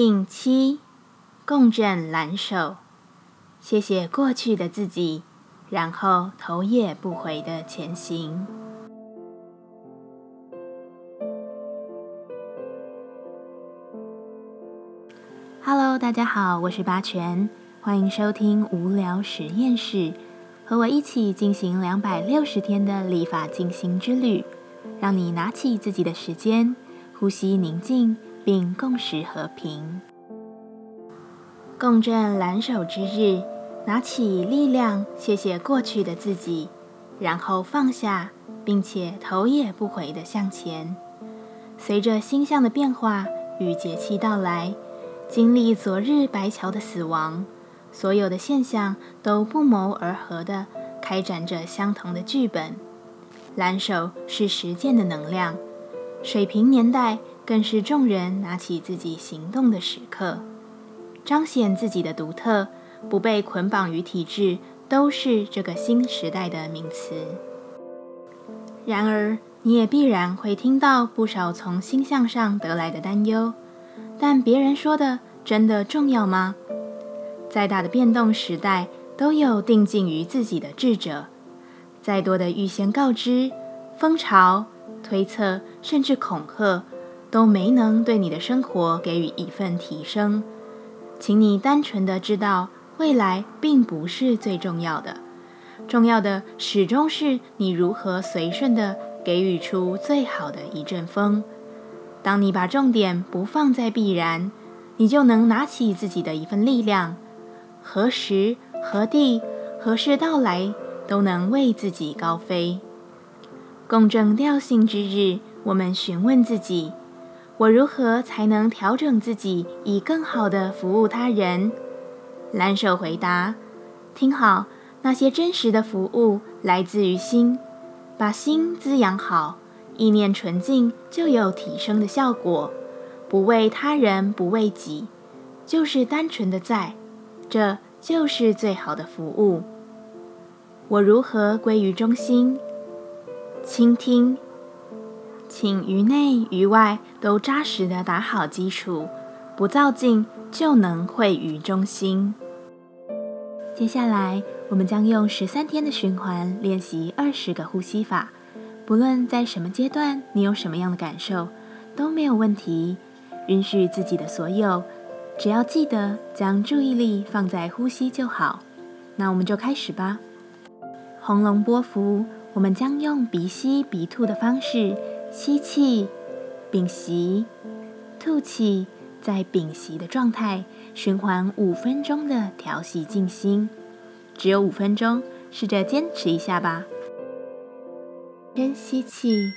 第七，共振蓝手，谢谢过去的自己，然后头也不回的前行。Hello，大家好，我是八全，欢迎收听无聊实验室，和我一起进行两百六十天的立法进行之旅，让你拿起自己的时间，呼吸宁静，并共识和平。共振蓝手之日，拿起力量，谢谢过去的自己，然后放下，并且头也不回的向前。随着星象的变化与节气到来。经历昨日白桥的死亡，所有的现象都不谋而合的开展着相同的剧本。蓝手是实践的能量，水平年代更是众人拿起自己行动的时刻，彰显自己的独特，不被捆绑于体制，都是这个新时代的名词。然而，你也必然会听到不少从星象上得来的担忧。但别人说的真的重要吗？再大的变动时代，都有定静于自己的智者。再多的预先告知、风潮、推测，甚至恐吓，都没能对你的生活给予一份提升。请你单纯的知道，未来并不是最重要的，重要的始终是你如何随顺的给予出最好的一阵风。当你把重点不放在必然，你就能拿起自己的一份力量，何时何地何时到来，都能为自己高飞。共振调性之日，我们询问自己：我如何才能调整自己，以更好的服务他人？蓝手回答：听好，那些真实的服务来自于心，把心滋养好。意念纯净，就有提升的效果。不为他人，不为己，就是单纯的在，这就是最好的服务。我如何归于中心？倾听，请于内于外都扎实的打好基础，不造境就能会于中心。接下来，我们将用十三天的循环练习二十个呼吸法。不论在什么阶段，你有什么样的感受，都没有问题。允许自己的所有，只要记得将注意力放在呼吸就好。那我们就开始吧。红龙波幅，我们将用鼻吸鼻吐的方式吸气，屏息，吐气，在屏息的状态循环五分钟的调息静心。只有五分钟，试着坚持一下吧。深吸气，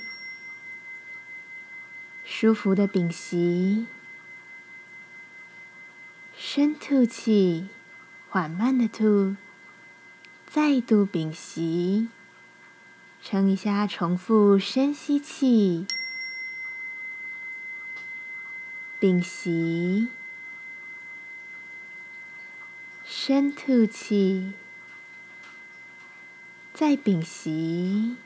舒服的屏息，深吐气，缓慢的吐，再度屏息，撑一下，重复深吸气，屏息，深吐气，再屏息。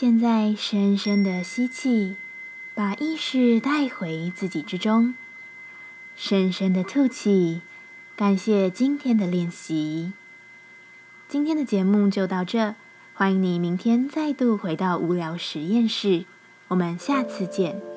现在深深的吸气，把意识带回自己之中。深深的吐气，感谢今天的练习。今天的节目就到这，欢迎你明天再度回到无聊实验室。我们下次见。